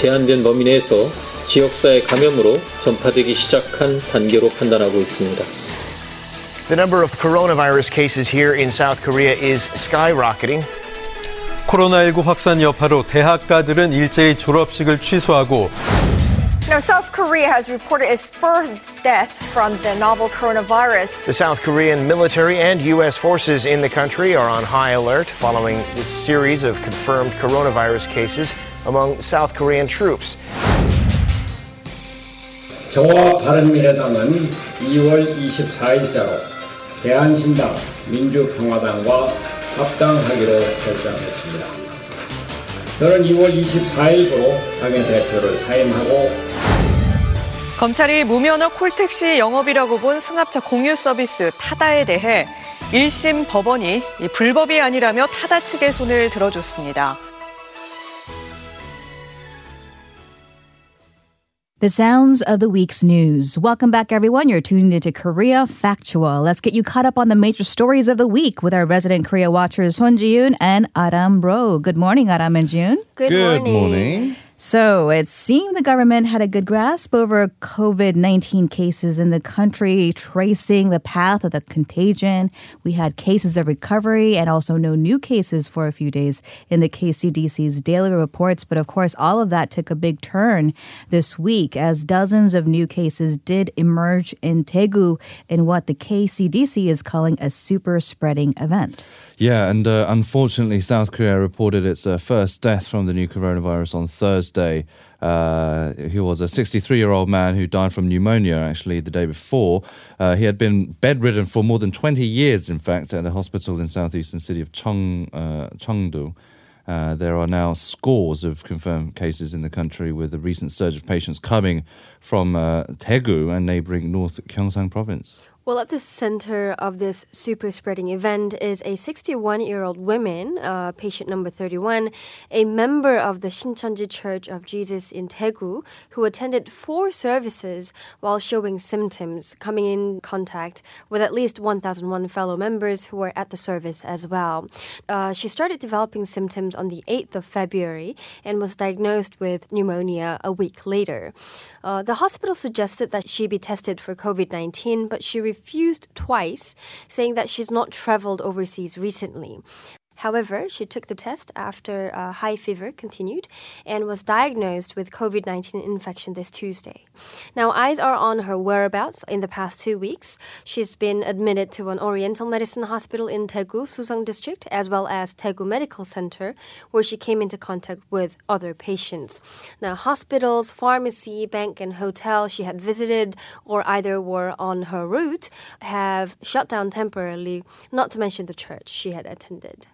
제한된 범위 내에서 지역사회 감염으로 전파되기 시작한 단계로 판단하고 있습니다. The number of coronavirus cases here in South Korea is skyrocketing. 코로나19 확산 여파로 대학가들은 일제히 졸업식을 취소하고 Now, South Korea has reported its first death from the novel coronavirus. The South Korean military and U.S. forces in the country are on high alert following this series of confirmed coronavirus cases among South Korean troops. 저와 바른미래당은 2월 24일자로 대한신당 민주평화당과 합당하기로 결정했습니다. 저는 2월 24일부로 당의 대표를 사임하고 검찰이 무면허 콜택시 영업이라고 본 승합차 공유 서비스 타다에 대해 1심 법원이 불법이 아니라며 타다 측의 손을 들어줬습니다. The sounds of the week's news. Welcome back, everyone. You're tuned into Korea Factual. Let's get you caught up on the major stories of the week with our resident Korea watchers, Son Ji-yoon and Aram Ro. Good morning, Aram and June. Good, Good morning. So it seemed the government had a good grasp over COVID 19 cases in the country, tracing the path of the contagion. We had cases of recovery and also no new cases for a few days in the KCDC's daily reports. But of course, all of that took a big turn this week as dozens of new cases did emerge in Daegu in what the KCDC is calling a super spreading event. Yeah, and uh, unfortunately, South Korea reported its uh, first death from the new coronavirus on Thursday. Uh, he was a 63 year old man who died from pneumonia actually the day before. Uh, he had been bedridden for more than 20 years, in fact, at a hospital in southeastern city of Cheong, uh, Cheongdo. Uh, there are now scores of confirmed cases in the country, with a recent surge of patients coming from uh, and neighboring North Gyeongsang province. Well, at the center of this super spreading event is a 61 year old woman, uh, patient number 31, a member of the Shincheonji Church of Jesus in Daegu, who attended four services while showing symptoms, coming in contact with at least 1,001 fellow members who were at the service as well. Uh, she started developing symptoms on the 8th of February and was diagnosed with pneumonia a week later. Uh, the hospital suggested that she be tested for COVID 19, but she refused twice, saying that she's not traveled overseas recently. However, she took the test after uh, high fever continued and was diagnosed with COVID 19 infection this Tuesday. Now, eyes are on her whereabouts in the past two weeks. She's been admitted to an Oriental Medicine Hospital in Daegu, Suseong District, as well as Daegu Medical Center, where she came into contact with other patients. Now, hospitals, pharmacy, bank, and hotel she had visited or either were on her route have shut down temporarily, not to mention the church she had attended.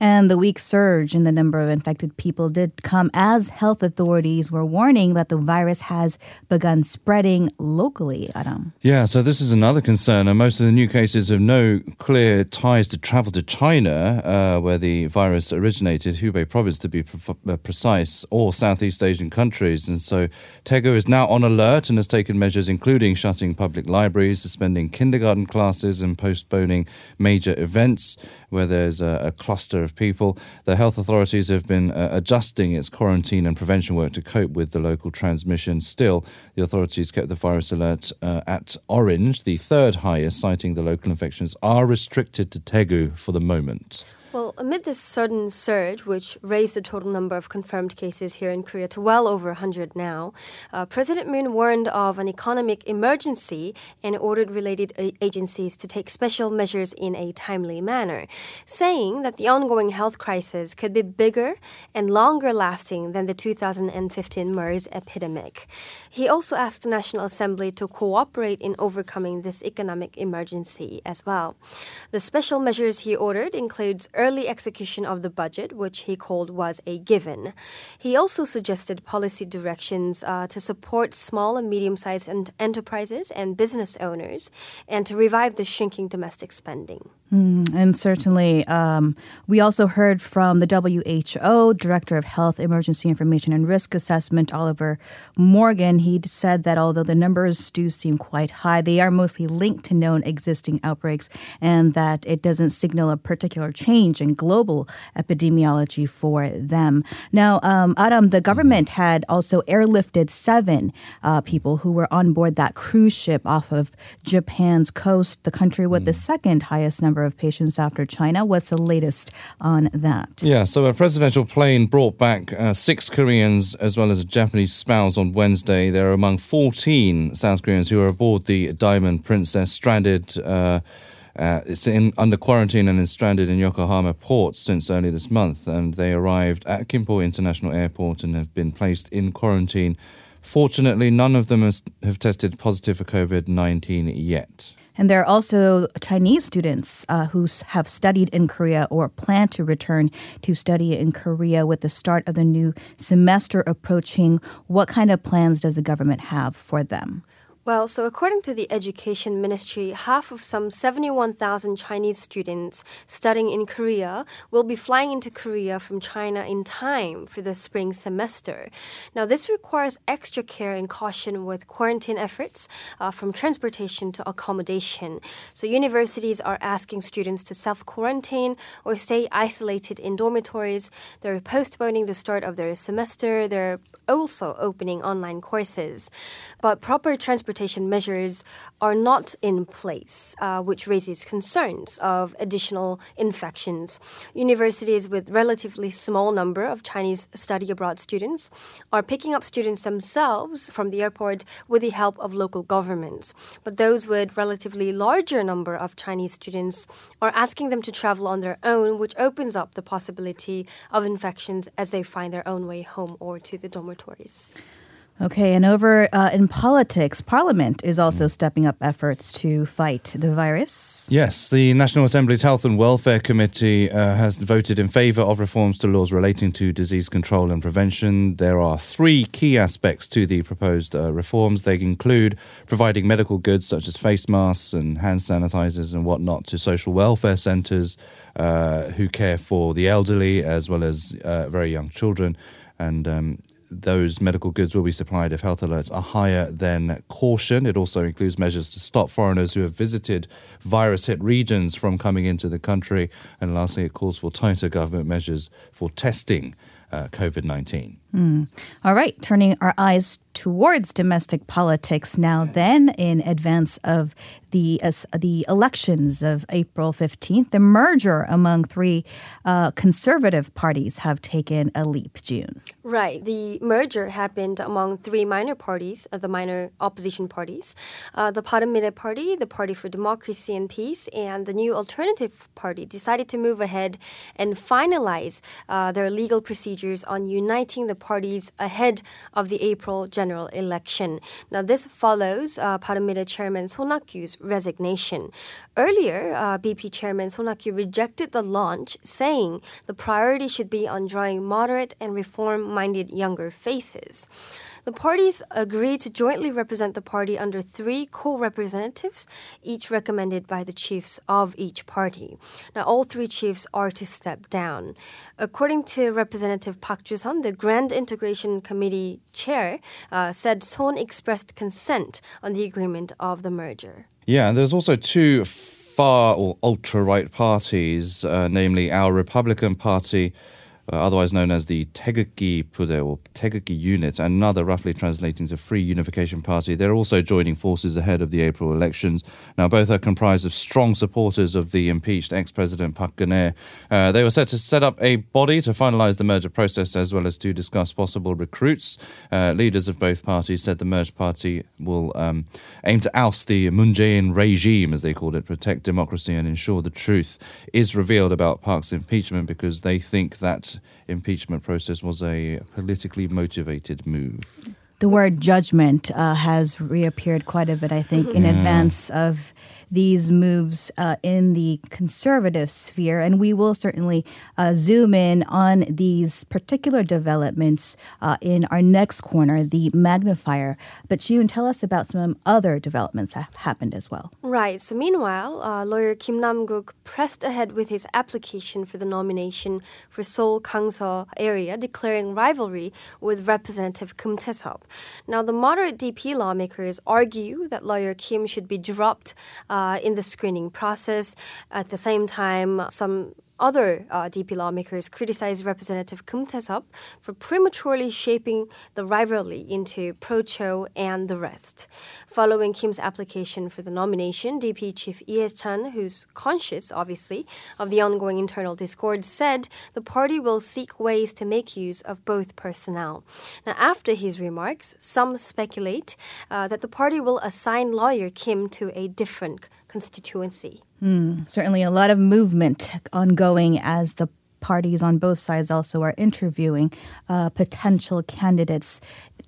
And the weak surge in the number of infected people did come as health authorities were warning that the virus has begun spreading locally, Adam. Yeah, so this is another concern. And most of the new cases have no clear ties to travel to China, uh, where the virus originated, Hubei province to be pre- uh, precise, or Southeast Asian countries. And so Daegu is now on alert and has taken measures including shutting public libraries, suspending kindergarten classes, and postponing major events where there's a, a cluster of people. The health authorities have been uh, adjusting its quarantine and prevention work to cope with the local transmission. Still, the authorities kept the virus alert uh, at orange, the third highest, citing the local infections are restricted to Daegu for the moment. Well, amid this sudden surge, which raised the total number of confirmed cases here in Korea to well over 100 now, uh, President Moon warned of an economic emergency and ordered related a- agencies to take special measures in a timely manner, saying that the ongoing health crisis could be bigger and longer lasting than the 2015 MERS epidemic. He also asked the National Assembly to cooperate in overcoming this economic emergency as well. The special measures he ordered includes early execution of the budget, which he called was a given. He also suggested policy directions uh, to support small and medium-sized en- enterprises and business owners, and to revive the shrinking domestic spending. And certainly, um, we also heard from the WHO Director of Health, Emergency Information and Risk Assessment, Oliver Morgan. He said that although the numbers do seem quite high, they are mostly linked to known existing outbreaks and that it doesn't signal a particular change in global epidemiology for them. Now, um, Adam, the government had also airlifted seven uh, people who were on board that cruise ship off of Japan's coast, the country with the second highest number of patients after China. What's the latest on that? Yeah, so a presidential plane brought back uh, six Koreans as well as a Japanese spouse on Wednesday. They're among 14 South Koreans who are aboard the Diamond Princess, stranded. Uh, uh, it's in, under quarantine and is stranded in Yokohama port since early this month. And they arrived at Kimpo International Airport and have been placed in quarantine. Fortunately, none of them has, have tested positive for COVID 19 yet. And there are also Chinese students uh, who have studied in Korea or plan to return to study in Korea with the start of the new semester approaching. What kind of plans does the government have for them? Well, so according to the Education Ministry, half of some 71,000 Chinese students studying in Korea will be flying into Korea from China in time for the spring semester. Now, this requires extra care and caution with quarantine efforts uh, from transportation to accommodation. So, universities are asking students to self quarantine or stay isolated in dormitories. They're postponing the start of their semester. They're also opening online courses. But proper transportation measures are not in place, uh, which raises concerns of additional infections. Universities with relatively small number of Chinese study abroad students are picking up students themselves from the airport with the help of local governments. But those with relatively larger number of Chinese students are asking them to travel on their own, which opens up the possibility of infections as they find their own way home or to the dormitories. Okay, and over uh, in politics, Parliament is also stepping up efforts to fight the virus. Yes, the National Assembly's Health and Welfare Committee uh, has voted in favour of reforms to laws relating to disease control and prevention. There are three key aspects to the proposed uh, reforms. They include providing medical goods such as face masks and hand sanitizers and whatnot to social welfare centres uh, who care for the elderly as well as uh, very young children. And um, those medical goods will be supplied if health alerts are higher than caution. It also includes measures to stop foreigners who have visited virus hit regions from coming into the country. And lastly, it calls for tighter government measures for testing uh, COVID 19. All right, turning our eyes towards domestic politics now, then, in advance of the uh, the elections of April 15th, the merger among three uh, conservative parties have taken a leap, June. Right. The merger happened among three minor parties, uh, the minor opposition parties uh, the Bareunmirae Party, the Party for Democracy and Peace, and the New Alternative Party decided to move ahead and finalize uh, their legal procedures on uniting the parties ahead of the April general election. Now, this follows uh, Bareunmirae Chairman Sohn Hak-kyu's resignation. Earlier, uh, BP Chairman Sohn Hak-kyu rejected the launch, saying the priority should be on drawing moderate and reform minded younger faces. The parties agreed to jointly represent the party under three co representatives, each recommended by the chiefs of each party. Now, all three chiefs are to step down. According to Representative Park Joo-sun, the Grand Integration Committee chair uh, said Son expressed consent on the agreement of the merger. Yeah, and there's also two far or ultra right parties, uh, namely our Republican Party. Uh, otherwise known as the Taegukgi Pude or Taegukgi Unit, another roughly translating to Free Unification Party. They're also joining forces ahead of the April elections. Now, both are comprised of strong supporters of the impeached ex-president Park Geun-hye. Uh, they were set to set up a body to finalize the merger process as well as to discuss possible recruits. Uh, leaders of both parties said the merged party will um, aim to oust the Moon Jae-in regime, as they called it, protect democracy and ensure the truth is revealed about Park's impeachment because they think that impeachment process was a politically motivated move. The word judgment uh, has reappeared quite a bit, I think, in advance of these moves uh, in the conservative sphere, and we will certainly uh, zoom in on these particular developments uh, in our next corner, the magnifier. But Jiyoon, tell us about some other developments that have happened as well. Right. So meanwhile, uh, lawyer Kim Nam-guk pressed ahead with his application for the nomination for Seoul Gangseo area, declaring rivalry with Representative Kim Tae-sop. Now, the moderate DP lawmakers argue that lawyer Kim should be dropped uh, Uh, in the screening process. At the same time, some other uh, DP lawmakers criticized Representative Kim Tae-sop for prematurely shaping the rivalry into pro-Cho and the rest. Following Kim's application for the nomination, DP chief Lee Hae-chan, who's conscious, obviously, of the ongoing internal discord, said the party will seek ways to make use of both personnel. Now, after his remarks, some speculate uh, that the party will assign lawyer Kim to a different constituency. Mm, certainly a lot of movement ongoing as the parties on both sides also are interviewing uh, potential candidates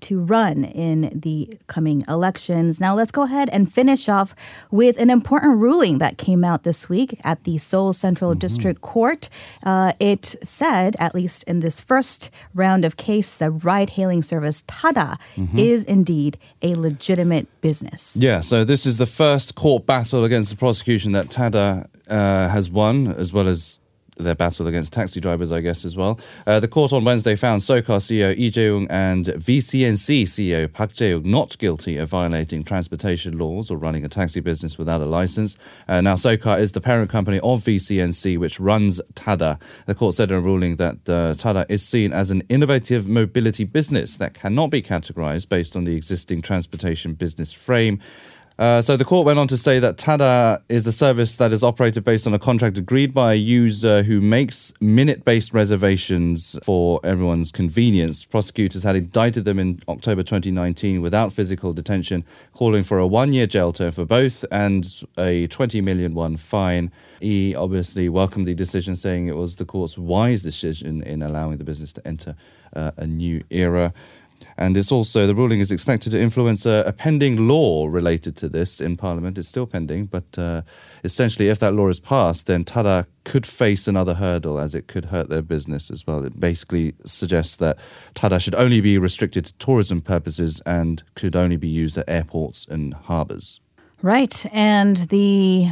to run in the coming elections. Now, let's go ahead and finish off with an important ruling that came out this week at the Seoul Central mm-hmm. District Court. Uh, it said, at least in this first round of case, the ride hailing service Tada mm-hmm. is indeed a legitimate business. Yeah, so this is the first court battle against the prosecution that Tada uh, has won, as well as their battle against taxi drivers, I guess, as well. Uh, the court on Wednesday found SOCAR CEO Lee Jae-woong and VCNC CEO Park Jae-wook not guilty of violating transportation laws or running a taxi business without a license. Uh, now, SOCAR is the parent company of VCNC, which runs TADA. The court said in a ruling that uh, TADA is seen as an innovative mobility business that cannot be categorized based on the existing transportation business frame. Uh, so the court went on to say that Tada is a service that is operated based on a contract agreed by a user who makes minute-based reservations for everyone's convenience. Prosecutors had indicted them in October 2019 without physical detention, calling for a one-year jail term for both and a 20 million won fine. He obviously welcomed the decision, saying it was the court's wise decision in allowing the business to enter uh, a new era. And it's also, the ruling is expected to influence a, a pending law related to this in Parliament. It's still pending, but uh, essentially, if that law is passed, then Tada could face another hurdle as it could hurt their business as well. It basically suggests that Tada should only be restricted to tourism purposes and could only be used at airports and harbours. Right. And the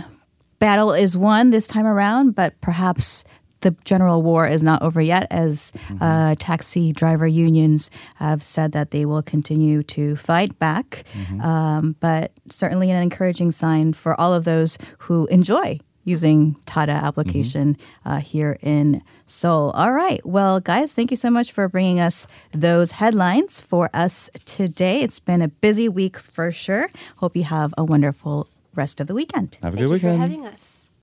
battle is won this time around, but perhaps the general war is not over yet, as mm-hmm. uh, taxi driver unions have said that they will continue to fight back. Mm-hmm. Um, but certainly an encouraging sign for all of those who enjoy using Tada application mm-hmm. uh, here in Seoul. All right. Well, guys, thank you so much for bringing us those headlines for us today. It's been a busy week for sure. Hope you have a wonderful rest of the weekend. Have a thank good weekend. for having us.